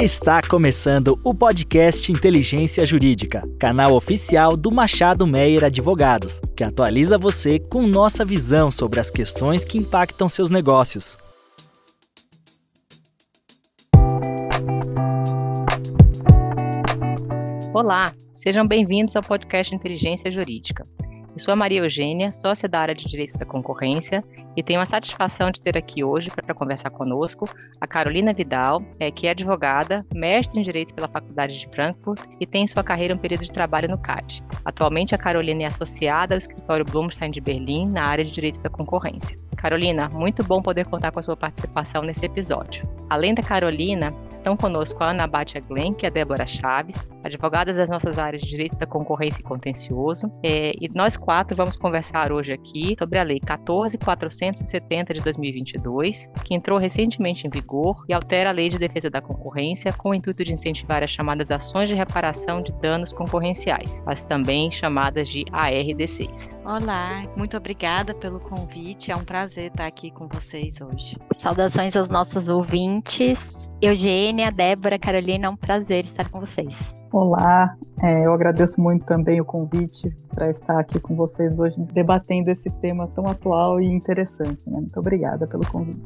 Está começando o podcast Inteligência Jurídica, canal oficial do Machado Meyer Advogados, que atualiza você com nossa visão sobre as questões que impactam seus negócios. Olá, sejam bem-vindos ao podcast Inteligência Jurídica. Eu sou a Maria Eugênia, sócia da área de Direito da Concorrência, e tenho a satisfação de ter aqui hoje para conversar conosco a Carolina Vidal, é, que é advogada, mestre em Direito pela Faculdade de Frankfurt e tem em sua carreira um período de trabalho no CAD. Atualmente, a Carolina é associada ao escritório Blumstein de Berlim na área de Direito da Concorrência. Carolina, muito bom poder contar com a sua participação nesse episódio. Além da Carolina, estão conosco a Ana Batia Glenn, que é a Débora Chaves, advogadas das nossas áreas de Direito da Concorrência e Contencioso, é, e nós quatro vamos conversar hoje aqui sobre a Lei 14.470 de 2022, que entrou recentemente em vigor e altera a Lei de Defesa da Concorrência com o intuito de incentivar as chamadas ações de reparação de danos concorrenciais, as também chamadas de ARDCs. Olá, muito obrigada pelo convite, é um prazer prazer estar aqui com vocês hoje. Saudações aos nossos ouvintes. Eugênia, Débora, Carolina, é um prazer estar com vocês. Olá, é, eu agradeço muito também o convite para estar aqui com vocês hoje debatendo esse tema tão atual e interessante. Né? Muito obrigada pelo convite.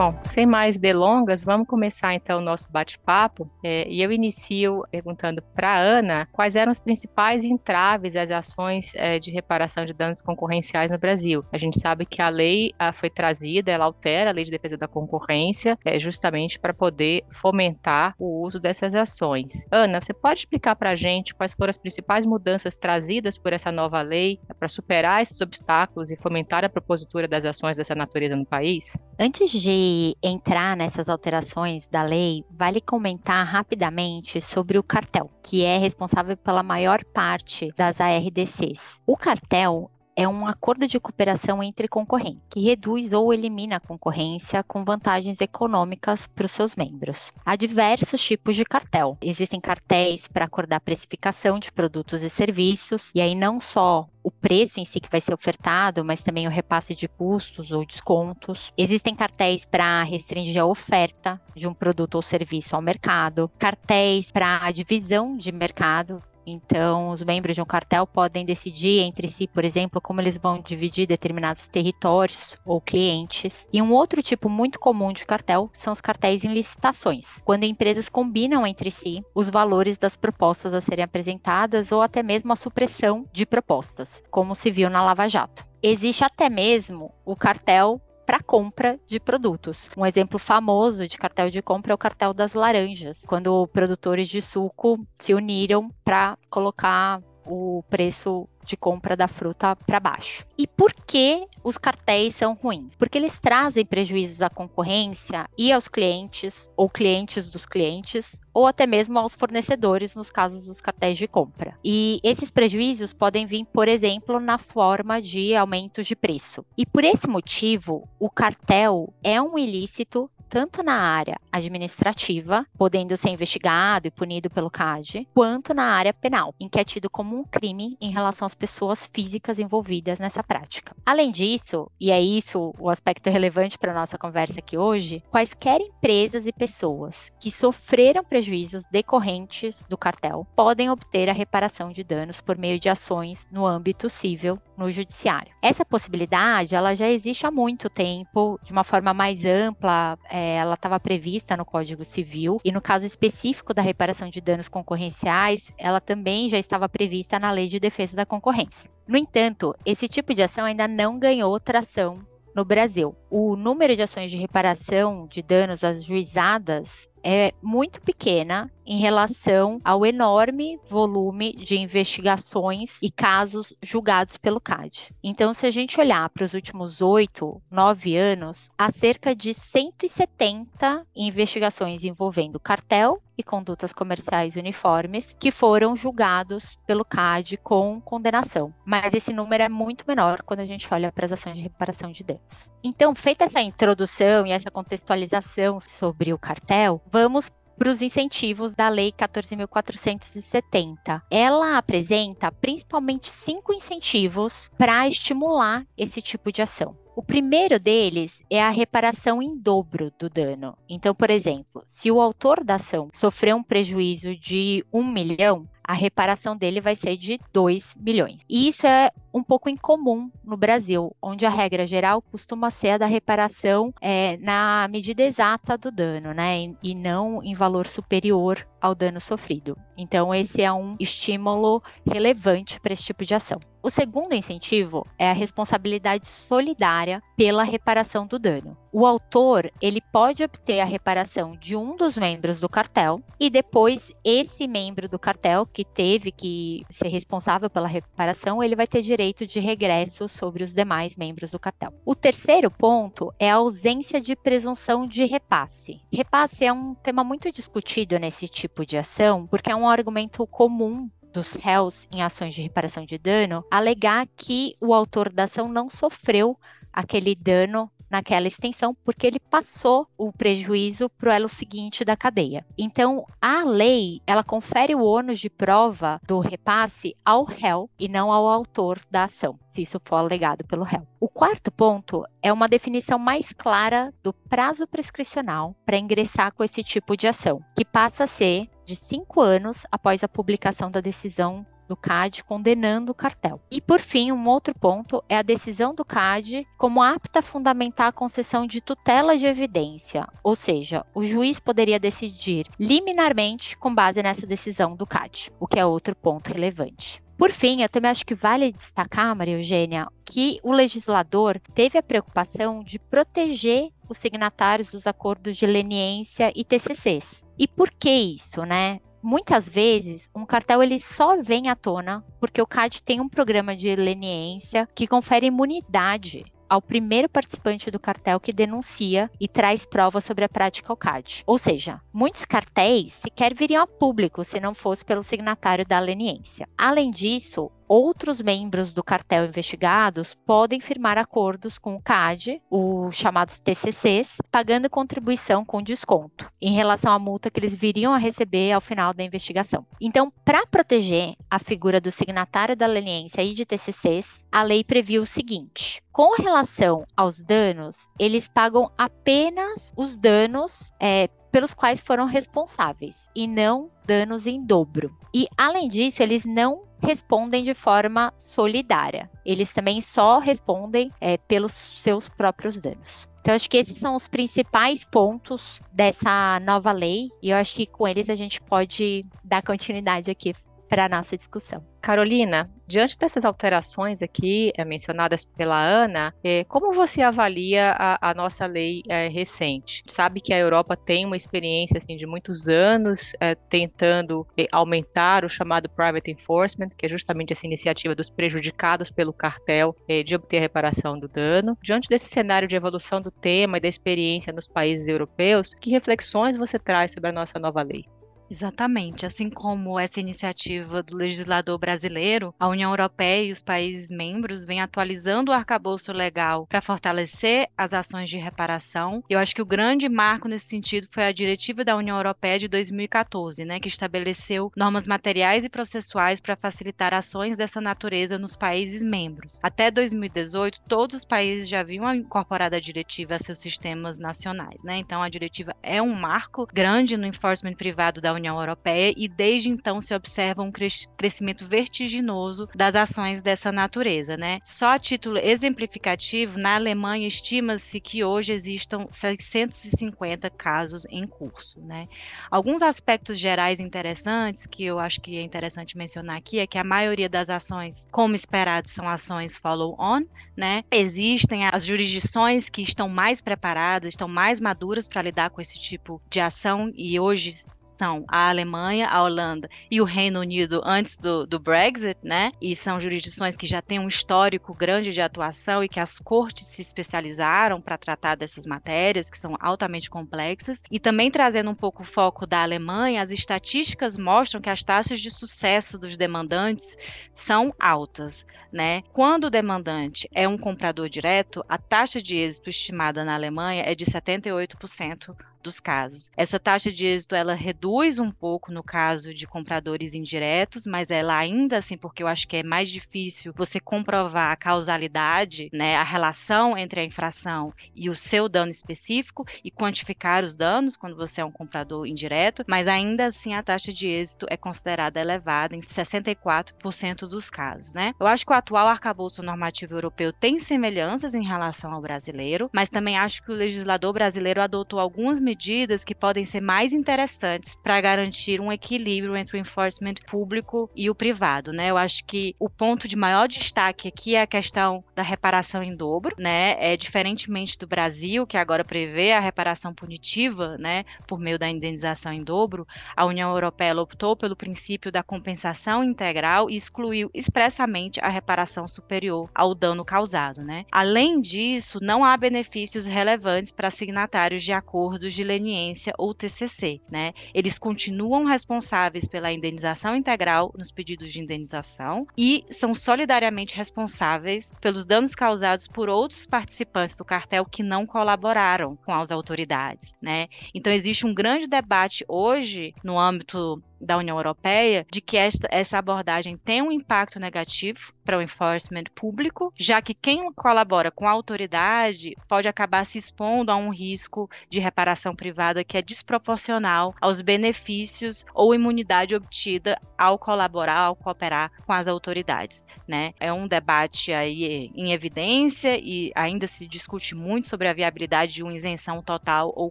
Bom, sem mais delongas, vamos começar então o nosso bate-papo. É, e eu inicio perguntando para Ana quais eram os principais entraves às ações é, de reparação de danos concorrenciais no Brasil. A gente sabe que a lei a, foi trazida, ela altera a lei de defesa da concorrência, é, justamente para poder fomentar o uso dessas ações. Ana, você pode explicar para a gente quais foram as principais mudanças trazidas por essa nova lei para superar esses obstáculos e fomentar a propositura das ações dessa natureza no país? Antes de entrar nessas alterações da lei, vale comentar rapidamente sobre o cartel, que é responsável pela maior parte das ARDCs. O cartel é um acordo de cooperação entre concorrentes, que reduz ou elimina a concorrência com vantagens econômicas para os seus membros. Há diversos tipos de cartel. Existem cartéis para acordar precificação de produtos e serviços, e aí não só o preço em si que vai ser ofertado, mas também o repasse de custos ou descontos. Existem cartéis para restringir a oferta de um produto ou serviço ao mercado, cartéis para a divisão de mercado, então, os membros de um cartel podem decidir entre si, por exemplo, como eles vão dividir determinados territórios ou clientes. E um outro tipo muito comum de cartel são os cartéis em licitações, quando empresas combinam entre si os valores das propostas a serem apresentadas ou até mesmo a supressão de propostas, como se viu na Lava Jato. Existe até mesmo o cartel para compra de produtos. Um exemplo famoso de cartel de compra é o cartel das laranjas, quando produtores de suco se uniram para colocar o preço de compra da fruta para baixo. E por que os cartéis são ruins? Porque eles trazem prejuízos à concorrência e aos clientes, ou clientes dos clientes, ou até mesmo aos fornecedores, nos casos dos cartéis de compra. E esses prejuízos podem vir, por exemplo, na forma de aumentos de preço. E por esse motivo, o cartel é um ilícito tanto na área administrativa, podendo ser investigado e punido pelo CAD, quanto na área penal, em que é tido como um crime em relação às pessoas físicas envolvidas nessa prática. Além disso, e é isso o aspecto relevante para a nossa conversa aqui hoje, quaisquer empresas e pessoas que sofreram prejuízos decorrentes do cartel podem obter a reparação de danos por meio de ações no âmbito civil no judiciário. Essa possibilidade, ela já existe há muito tempo, de uma forma mais ampla, é, ela estava prevista no Código Civil e no caso específico da reparação de danos concorrenciais, ela também já estava prevista na Lei de Defesa da Concorrência. No entanto, esse tipo de ação ainda não ganhou tração no Brasil. O número de ações de reparação de danos ajuizadas é muito pequena em relação ao enorme volume de investigações e casos julgados pelo CAD. Então, se a gente olhar para os últimos oito, nove anos, há cerca de 170 investigações envolvendo cartel e condutas comerciais uniformes que foram julgados pelo CAD com condenação. Mas esse número é muito menor quando a gente olha para as ações de reparação de danos. Então, feita essa introdução e essa contextualização sobre o cartel, vamos para os incentivos da Lei 14.470. Ela apresenta principalmente cinco incentivos para estimular esse tipo de ação. O primeiro deles é a reparação em dobro do dano. Então, por exemplo, se o autor da ação sofreu um prejuízo de um milhão, a reparação dele vai ser de 2 milhões. E isso é um pouco incomum no Brasil, onde a regra geral costuma ser a da reparação é, na medida exata do dano, né? E não em valor superior ao dano sofrido. Então, esse é um estímulo relevante para esse tipo de ação. O segundo incentivo é a responsabilidade solidária pela reparação do dano. O autor ele pode obter a reparação de um dos membros do cartel e depois esse membro do cartel que teve que ser responsável pela reparação ele vai ter direito de regresso sobre os demais membros do cartel. O terceiro ponto é a ausência de presunção de repasse. Repasse é um tema muito discutido nesse tipo de ação porque é um argumento comum dos réus em ações de reparação de dano alegar que o autor da ação não sofreu aquele dano naquela extensão, porque ele passou o prejuízo para o elo seguinte da cadeia. Então, a lei, ela confere o ônus de prova do repasse ao réu e não ao autor da ação, se isso for alegado pelo réu. O quarto ponto é uma definição mais clara do prazo prescricional para ingressar com esse tipo de ação, que passa a ser de cinco anos após a publicação da decisão do CAD condenando o cartel. E por fim, um outro ponto é a decisão do CAD como apta a fundamentar a concessão de tutela de evidência, ou seja, o juiz poderia decidir liminarmente com base nessa decisão do CAD, o que é outro ponto relevante. Por fim, eu também acho que vale destacar, Maria Eugênia, que o legislador teve a preocupação de proteger os signatários dos acordos de leniência e TCCs. E por que isso, né? Muitas vezes, um cartel ele só vem à tona porque o CAD tem um programa de leniência que confere imunidade ao primeiro participante do cartel que denuncia e traz provas sobre a prática ao CAD. Ou seja, muitos cartéis sequer viriam a público se não fosse pelo signatário da leniência. Além disso, outros membros do cartel investigados podem firmar acordos com o CAD, os chamados TCCs, pagando contribuição com desconto em relação à multa que eles viriam a receber ao final da investigação. Então, para proteger a figura do signatário da leniência e de TCCs, a lei previu o seguinte: com relação aos danos, eles pagam apenas os danos é, pelos quais foram responsáveis e não danos em dobro. E além disso, eles não respondem de forma solidária. Eles também só respondem é, pelos seus próprios danos. Então, acho que esses são os principais pontos dessa nova lei, e eu acho que com eles a gente pode dar continuidade aqui para a nossa discussão. Carolina, diante dessas alterações aqui é, mencionadas pela Ana, é, como você avalia a, a nossa lei é, recente? Sabe que a Europa tem uma experiência assim de muitos anos tentando aumentar o chamado private enforcement, que é justamente essa iniciativa dos prejudicados pelo cartel de obter a reparação do dano. Diante desse cenário de evolução do tema e da experiência nos países europeus, que reflexões você traz sobre a nossa nova lei? Exatamente. Assim como essa iniciativa do legislador brasileiro, a União Europeia e os países membros vêm atualizando o arcabouço legal para fortalecer as ações de reparação. Eu acho que o grande marco nesse sentido foi a diretiva da União Europeia de 2014, né, que estabeleceu normas materiais e processuais para facilitar ações dessa natureza nos países membros. Até 2018, todos os países já haviam incorporado a diretiva a seus sistemas nacionais, né? Então a diretiva é um marco grande no enforcement privado da União União Europeia e desde então se observa um crescimento vertiginoso das ações dessa natureza, né? Só a título exemplificativo, na Alemanha estima-se que hoje existam 650 casos em curso, né? Alguns aspectos gerais interessantes que eu acho que é interessante mencionar aqui é que a maioria das ações, como esperado, são ações follow-on, né? Existem as jurisdições que estão mais preparadas, estão mais maduras para lidar com esse tipo de ação e hoje são a Alemanha, a Holanda e o Reino Unido antes do, do Brexit, né? E são jurisdições que já têm um histórico grande de atuação e que as cortes se especializaram para tratar dessas matérias que são altamente complexas. E também trazendo um pouco o foco da Alemanha, as estatísticas mostram que as taxas de sucesso dos demandantes são altas, né? Quando o demandante é um comprador direto, a taxa de êxito estimada na Alemanha é de 78% dos casos. Essa taxa de êxito ela reduz um pouco no caso de compradores indiretos, mas ela ainda assim, porque eu acho que é mais difícil você comprovar a causalidade, né, a relação entre a infração e o seu dano específico e quantificar os danos quando você é um comprador indireto, mas ainda assim a taxa de êxito é considerada elevada em 64% dos casos, né? Eu acho que o atual arcabouço normativo europeu tem semelhanças em relação ao brasileiro, mas também acho que o legislador brasileiro adotou algumas medidas que podem ser mais interessantes para garantir um equilíbrio entre o enforcement público e o privado, né? Eu acho que o ponto de maior destaque aqui é a questão da reparação em dobro, né? É diferentemente do Brasil, que agora prevê a reparação punitiva, né, por meio da indenização em dobro, a União Europeia optou pelo princípio da compensação integral e excluiu expressamente a reparação superior ao dano causado, né? Além disso, não há benefícios relevantes para signatários de acordos de leniência ou TCC, né? Eles continuam responsáveis pela indenização integral nos pedidos de indenização e são solidariamente responsáveis pelos danos causados por outros participantes do cartel que não colaboraram com as autoridades, né? Então existe um grande debate hoje no âmbito da União Europeia de que esta, essa abordagem tem um impacto negativo para o enforcement público, já que quem colabora com a autoridade pode acabar se expondo a um risco de reparação privada que é desproporcional aos benefícios ou imunidade obtida ao colaborar, ao cooperar com as autoridades. Né? É um debate aí em evidência e ainda se discute muito sobre a viabilidade de uma isenção total ou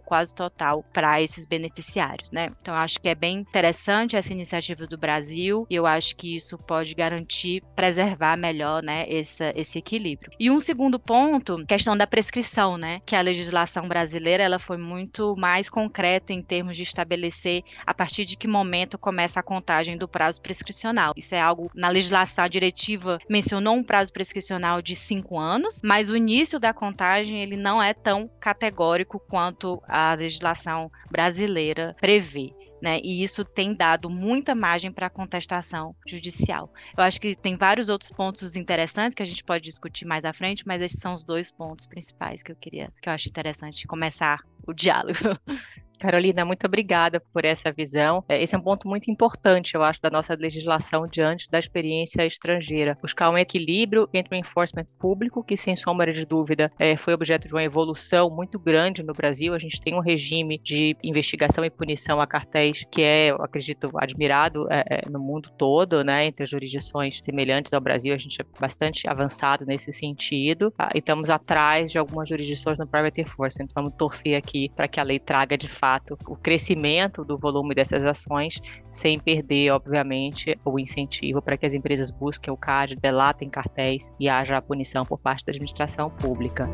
quase total para esses beneficiários. Né? Então, acho que é bem interessante importante essa iniciativa do Brasil e eu acho que isso pode garantir, preservar melhor, né, esse, esse equilíbrio. E um segundo ponto, questão da prescrição, né, que a legislação brasileira ela foi muito mais concreta em termos de estabelecer a partir de que momento começa a contagem do prazo prescricional. Isso é algo na legislação diretiva mencionou um prazo prescricional de cinco anos, mas o início da contagem ele não é tão categórico quanto a legislação brasileira prevê. Né? E isso tem dado muita margem para contestação judicial. Eu acho que tem vários outros pontos interessantes que a gente pode discutir mais à frente, mas esses são os dois pontos principais que eu queria, que eu acho interessante começar o diálogo. Carolina, muito obrigada por essa visão. É, esse é um ponto muito importante, eu acho, da nossa legislação diante da experiência estrangeira. Buscar um equilíbrio entre o enforcement público, que sem sombra de dúvida é, foi objeto de uma evolução muito grande no Brasil. A gente tem um regime de investigação e punição a cartéis que é, eu acredito, admirado é, no mundo todo, né, entre as jurisdições semelhantes ao Brasil. A gente é bastante avançado nesse sentido tá? e estamos atrás de algumas jurisdições no private enforcement. Vamos torcer aqui para que a lei traga de fato fato o crescimento do volume dessas ações, sem perder, obviamente, o incentivo para que as empresas busquem o CAD, delatem cartéis e haja a punição por parte da administração pública.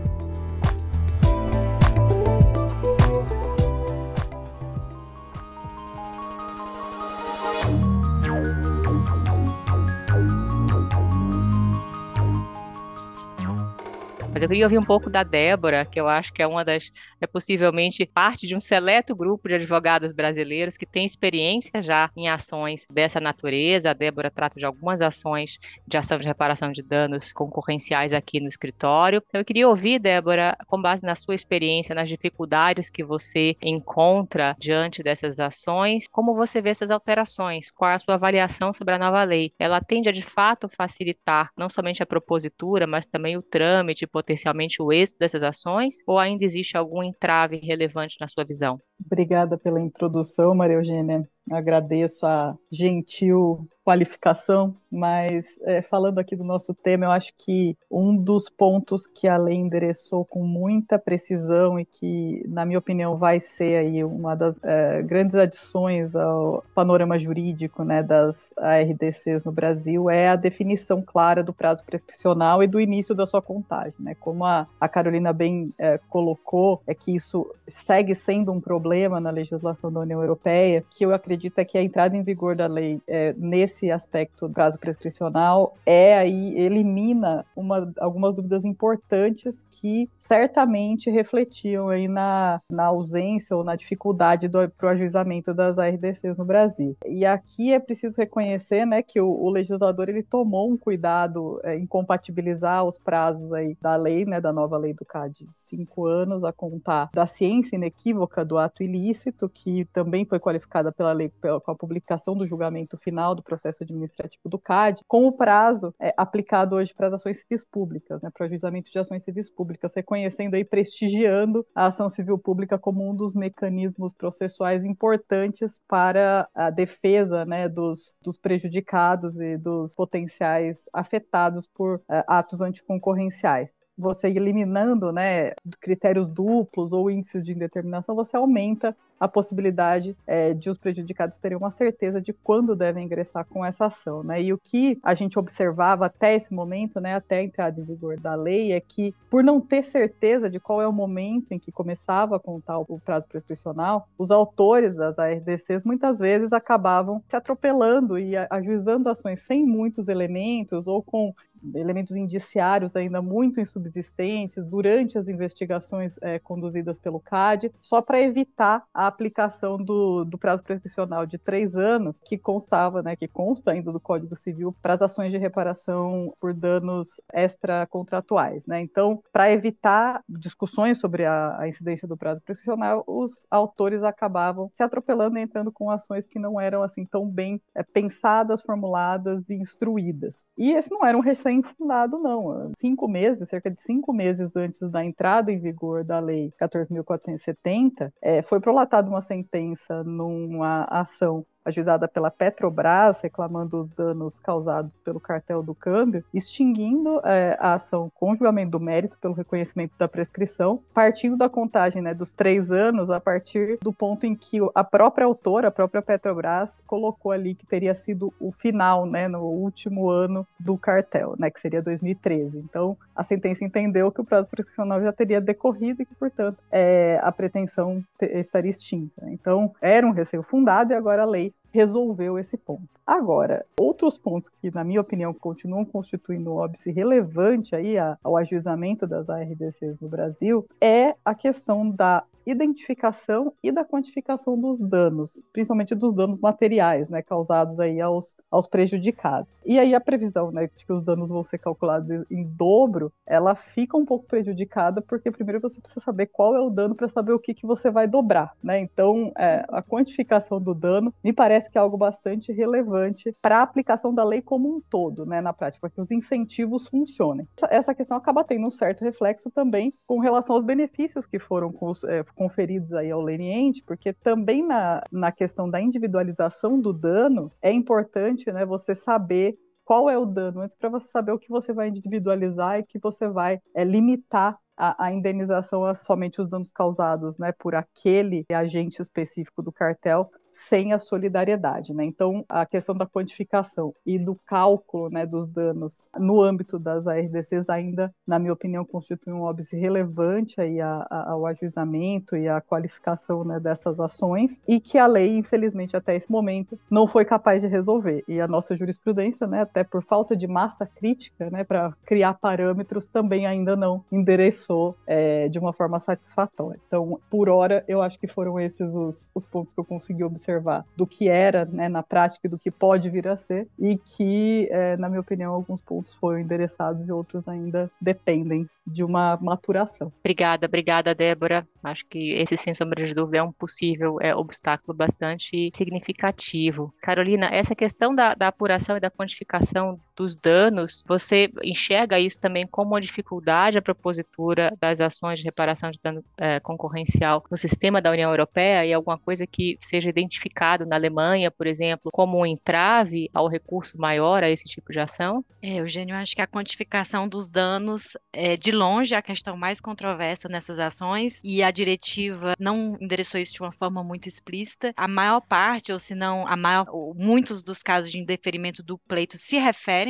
Mas eu queria ouvir um pouco da Débora, que eu acho que é uma das, é possivelmente parte de um seleto grupo de advogados brasileiros que tem experiência já em ações dessa natureza. A Débora trata de algumas ações de ação de reparação de danos concorrenciais aqui no escritório. Eu queria ouvir, Débora, com base na sua experiência, nas dificuldades que você encontra diante dessas ações, como você vê essas alterações? Qual é a sua avaliação sobre a nova lei? Ela tende a, de fato, facilitar não somente a propositura, mas também o trâmite, potencialmente o êxito dessas ações, ou ainda existe algum entrave relevante na sua visão? Obrigada pela introdução, Maria Eugênia. Agradeço a gentil qualificação, mas é, falando aqui do nosso tema, eu acho que um dos pontos que a lei endereçou com muita precisão e que, na minha opinião, vai ser aí uma das é, grandes adições ao panorama jurídico né, das ARDCs no Brasil é a definição clara do prazo prescricional e do início da sua contagem. Né? Como a, a Carolina bem é, colocou, é que isso segue sendo um problema na legislação da União Europeia, que eu acredito acredita que a entrada em vigor da lei é, nesse aspecto do prazo prescricional é aí elimina uma, algumas dúvidas importantes que certamente refletiam aí na, na ausência ou na dificuldade do pro ajuizamento das ARDCs no Brasil. E aqui é preciso reconhecer, né, que o, o legislador ele tomou um cuidado é, em compatibilizar os prazos aí da lei, né, da nova lei do CAD cinco anos a contar da ciência inequívoca do ato ilícito, que também foi qualificada pela lei com a publicação do julgamento final do processo administrativo do CAD, com o prazo é, aplicado hoje para as ações civis públicas, né, para o ajuizamento de ações civis públicas, reconhecendo aí, prestigiando a ação civil pública como um dos mecanismos processuais importantes para a defesa né, dos, dos prejudicados e dos potenciais afetados por uh, atos anticoncorrenciais você eliminando né, critérios duplos ou índices de indeterminação, você aumenta a possibilidade é, de os prejudicados terem uma certeza de quando devem ingressar com essa ação. Né? E o que a gente observava até esse momento, né, até a entrada em vigor da lei, é que, por não ter certeza de qual é o momento em que começava a contar o prazo prescricional, os autores das ARDCs muitas vezes acabavam se atropelando e ajuizando ações sem muitos elementos ou com elementos indiciários ainda muito insubsistentes durante as investigações é, conduzidas pelo CAD, só para evitar a aplicação do, do prazo prescricional de três anos, que constava, né, que consta ainda do Código Civil, para as ações de reparação por danos extracontratuais. Né? Então, para evitar discussões sobre a, a, incidência do prazo prescricional, os autores acabavam se atropelando e entrando com ações que não eram assim tão bem é, pensadas, formuladas e instruídas. E esse não era um recém-fundado, não. Cinco meses, cerca de cinco meses antes da entrada em vigor da Lei 14.470, é, foi prolatado uma sentença numa ação ajuizada pela Petrobras, reclamando os danos causados pelo cartel do câmbio, extinguindo é, a ação com julgamento do mérito pelo reconhecimento da prescrição, partindo da contagem né, dos três anos a partir do ponto em que a própria autora, a própria Petrobras, colocou ali que teria sido o final, né, no último ano do cartel, né, que seria 2013. Então, a sentença entendeu que o prazo prescricional já teria decorrido e que, portanto, é, a pretensão estaria extinta. Então, era um receio fundado e agora a lei resolveu esse ponto. Agora, outros pontos que, na minha opinião, continuam constituindo um óbice relevante aí ao ajuizamento das ARDCs no Brasil é a questão da identificação e da quantificação dos danos, principalmente dos danos materiais, né, causados aí aos, aos prejudicados. E aí a previsão, né, de que os danos vão ser calculados em dobro, ela fica um pouco prejudicada porque primeiro você precisa saber qual é o dano para saber o que, que você vai dobrar, né? Então, é, a quantificação do dano me parece que é algo bastante relevante para a aplicação da lei como um todo, né, na prática, para que os incentivos funcionem. Essa, essa, questão acaba tendo um certo reflexo também com relação aos benefícios que foram é, conferidos aí ao leniente, porque também na, na questão da individualização do dano, é importante né, você saber qual é o dano, antes para você saber o que você vai individualizar e que você vai é, limitar a, a, indenização a somente os danos causados né, por aquele agente específico do cartel, sem a solidariedade, né? Então, a questão da quantificação e do cálculo, né, dos danos no âmbito das ARDCs ainda, na minha opinião, constitui um óbice relevante aí a, a, ao ajuizamento e à qualificação, né, dessas ações e que a lei, infelizmente, até esse momento, não foi capaz de resolver. E a nossa jurisprudência, né, até por falta de massa crítica, né, para criar parâmetros, também ainda não endereçou é, de uma forma satisfatória. Então, por hora, eu acho que foram esses os, os pontos que eu consegui observar observar do que era né, na prática e do que pode vir a ser, e que, é, na minha opinião, alguns pontos foram endereçados e outros ainda dependem de uma maturação. Obrigada, obrigada, Débora. Acho que esse, sem sombra de dúvida, é um possível é, obstáculo bastante significativo. Carolina, essa questão da, da apuração e da quantificação dos danos, você enxerga isso também como uma dificuldade à propositura das ações de reparação de dano é, concorrencial no sistema da União Europeia e alguma coisa que seja identificado na Alemanha, por exemplo, como um entrave ao recurso maior a esse tipo de ação? É, Eugênio, acho que a quantificação dos danos é de longe a questão mais controversa nessas ações e a diretiva não endereçou isso de uma forma muito explícita. A maior parte, ou se não a maior, muitos dos casos de indeferimento do pleito se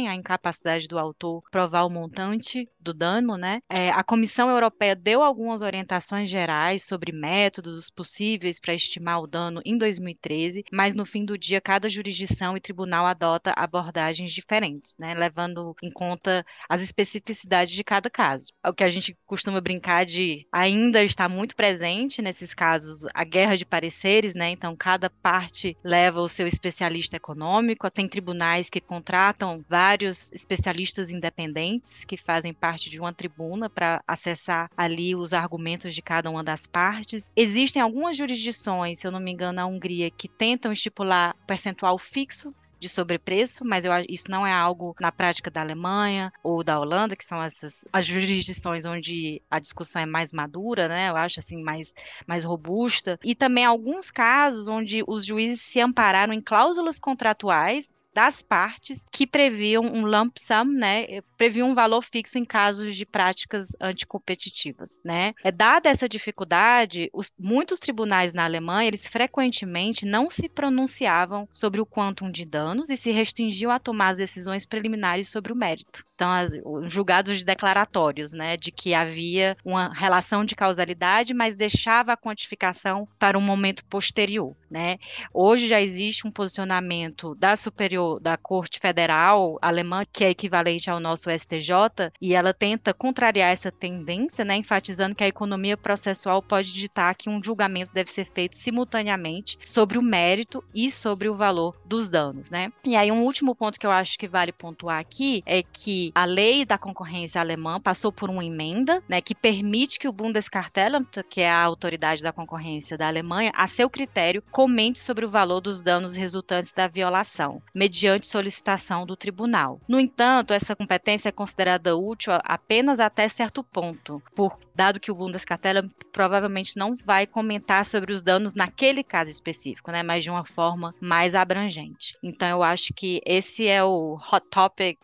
à incapacidade do autor provar o montante do dano, né? É, a Comissão Europeia deu algumas orientações gerais sobre métodos possíveis para estimar o dano em 2013, mas no fim do dia cada jurisdição e tribunal adota abordagens diferentes, né? Levando em conta as especificidades de cada caso. O que a gente costuma brincar de ainda está muito presente nesses casos a guerra de pareceres, né? Então cada parte leva o seu especialista econômico, tem tribunais que contratam vários especialistas independentes que fazem parte de uma tribuna para acessar ali os argumentos de cada uma das partes. Existem algumas jurisdições, se eu não me engano, a Hungria, que tentam estipular percentual fixo de sobrepreço, mas eu, isso não é algo na prática da Alemanha ou da Holanda, que são essas as jurisdições onde a discussão é mais madura, né? Eu acho assim mais mais robusta. E também alguns casos onde os juízes se ampararam em cláusulas contratuais das partes que previam um lump sum, né, previam um valor fixo em casos de práticas anticompetitivas, né. É dada essa dificuldade, os, muitos tribunais na Alemanha, eles frequentemente não se pronunciavam sobre o quantum de danos e se restringiam a tomar as decisões preliminares sobre o mérito. Então, as, os julgados de declaratórios, né, de que havia uma relação de causalidade, mas deixava a quantificação para um momento posterior, né. Hoje já existe um posicionamento da superior da Corte Federal alemã, que é equivalente ao nosso STJ, e ela tenta contrariar essa tendência, né, enfatizando que a economia processual pode ditar que um julgamento deve ser feito simultaneamente sobre o mérito e sobre o valor dos danos, né? E aí um último ponto que eu acho que vale pontuar aqui é que a lei da concorrência alemã passou por uma emenda, né, que permite que o Bundeskartellamt, que é a autoridade da concorrência da Alemanha, a seu critério, comente sobre o valor dos danos resultantes da violação, mediante solicitação do tribunal. No entanto, essa competência é considerada útil apenas até certo ponto, por dado que o Bundeskartellamt provavelmente não vai comentar sobre os danos naquele caso específico, né, mas de uma forma mais abrangente. Então, eu acho que esse é o hot topic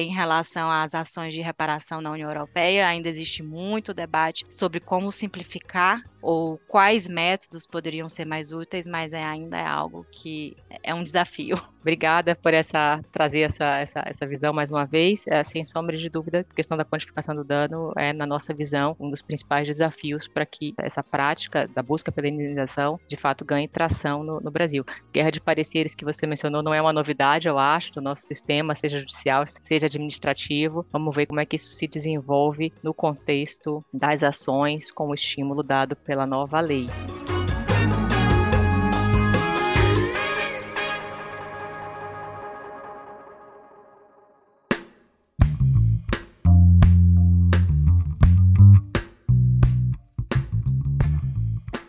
em relação às ações de reparação na União Europeia, ainda existe muito debate sobre como simplificar ou quais métodos poderiam ser mais úteis, mas é, ainda é algo que é um desafio. Obrigada por essa trazer essa, essa, essa visão mais uma vez. É, sem sombra de dúvida, a questão da quantificação do dano é, na nossa visão, um dos principais desafios para que essa prática da busca pela indenização de fato ganhe tração no, no Brasil. Guerra de pareceres que você mencionou não é uma novidade, eu acho, do nosso sistema, seja judicial, seja administrativo. Vamos ver como é que isso se desenvolve no contexto das ações com o estímulo dado pela nova lei.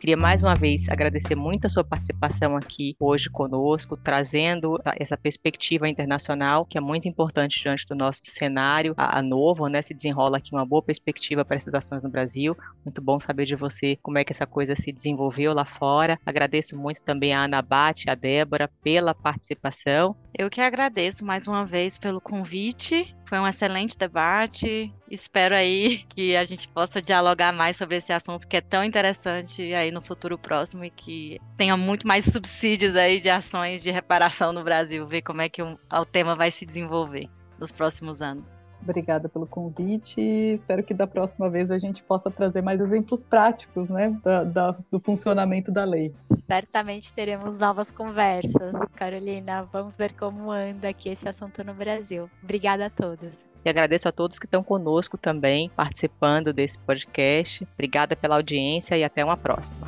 Queria mais uma vez agradecer muito a sua participação aqui hoje conosco, trazendo essa perspectiva internacional, que é muito importante diante do nosso cenário a, a novo, né? Se desenrola aqui uma boa perspectiva para essas ações no Brasil. Muito bom saber de você como é que essa coisa se desenvolveu lá fora. Agradeço muito também a Ana Bate, a Débora, pela participação. Eu que agradeço mais uma vez pelo convite. Foi um excelente debate. Espero aí que a gente possa dialogar mais sobre esse assunto que é tão interessante aí no futuro próximo e que tenha muito mais subsídios aí de ações de reparação no Brasil, ver como é que o, o tema vai se desenvolver nos próximos anos. Obrigada pelo convite. Espero que da próxima vez a gente possa trazer mais exemplos práticos, né, da, da, do funcionamento da lei. Certamente teremos novas conversas, Carolina. Vamos ver como anda aqui esse assunto no Brasil. Obrigada a todos. E agradeço a todos que estão conosco também, participando desse podcast. Obrigada pela audiência e até uma próxima.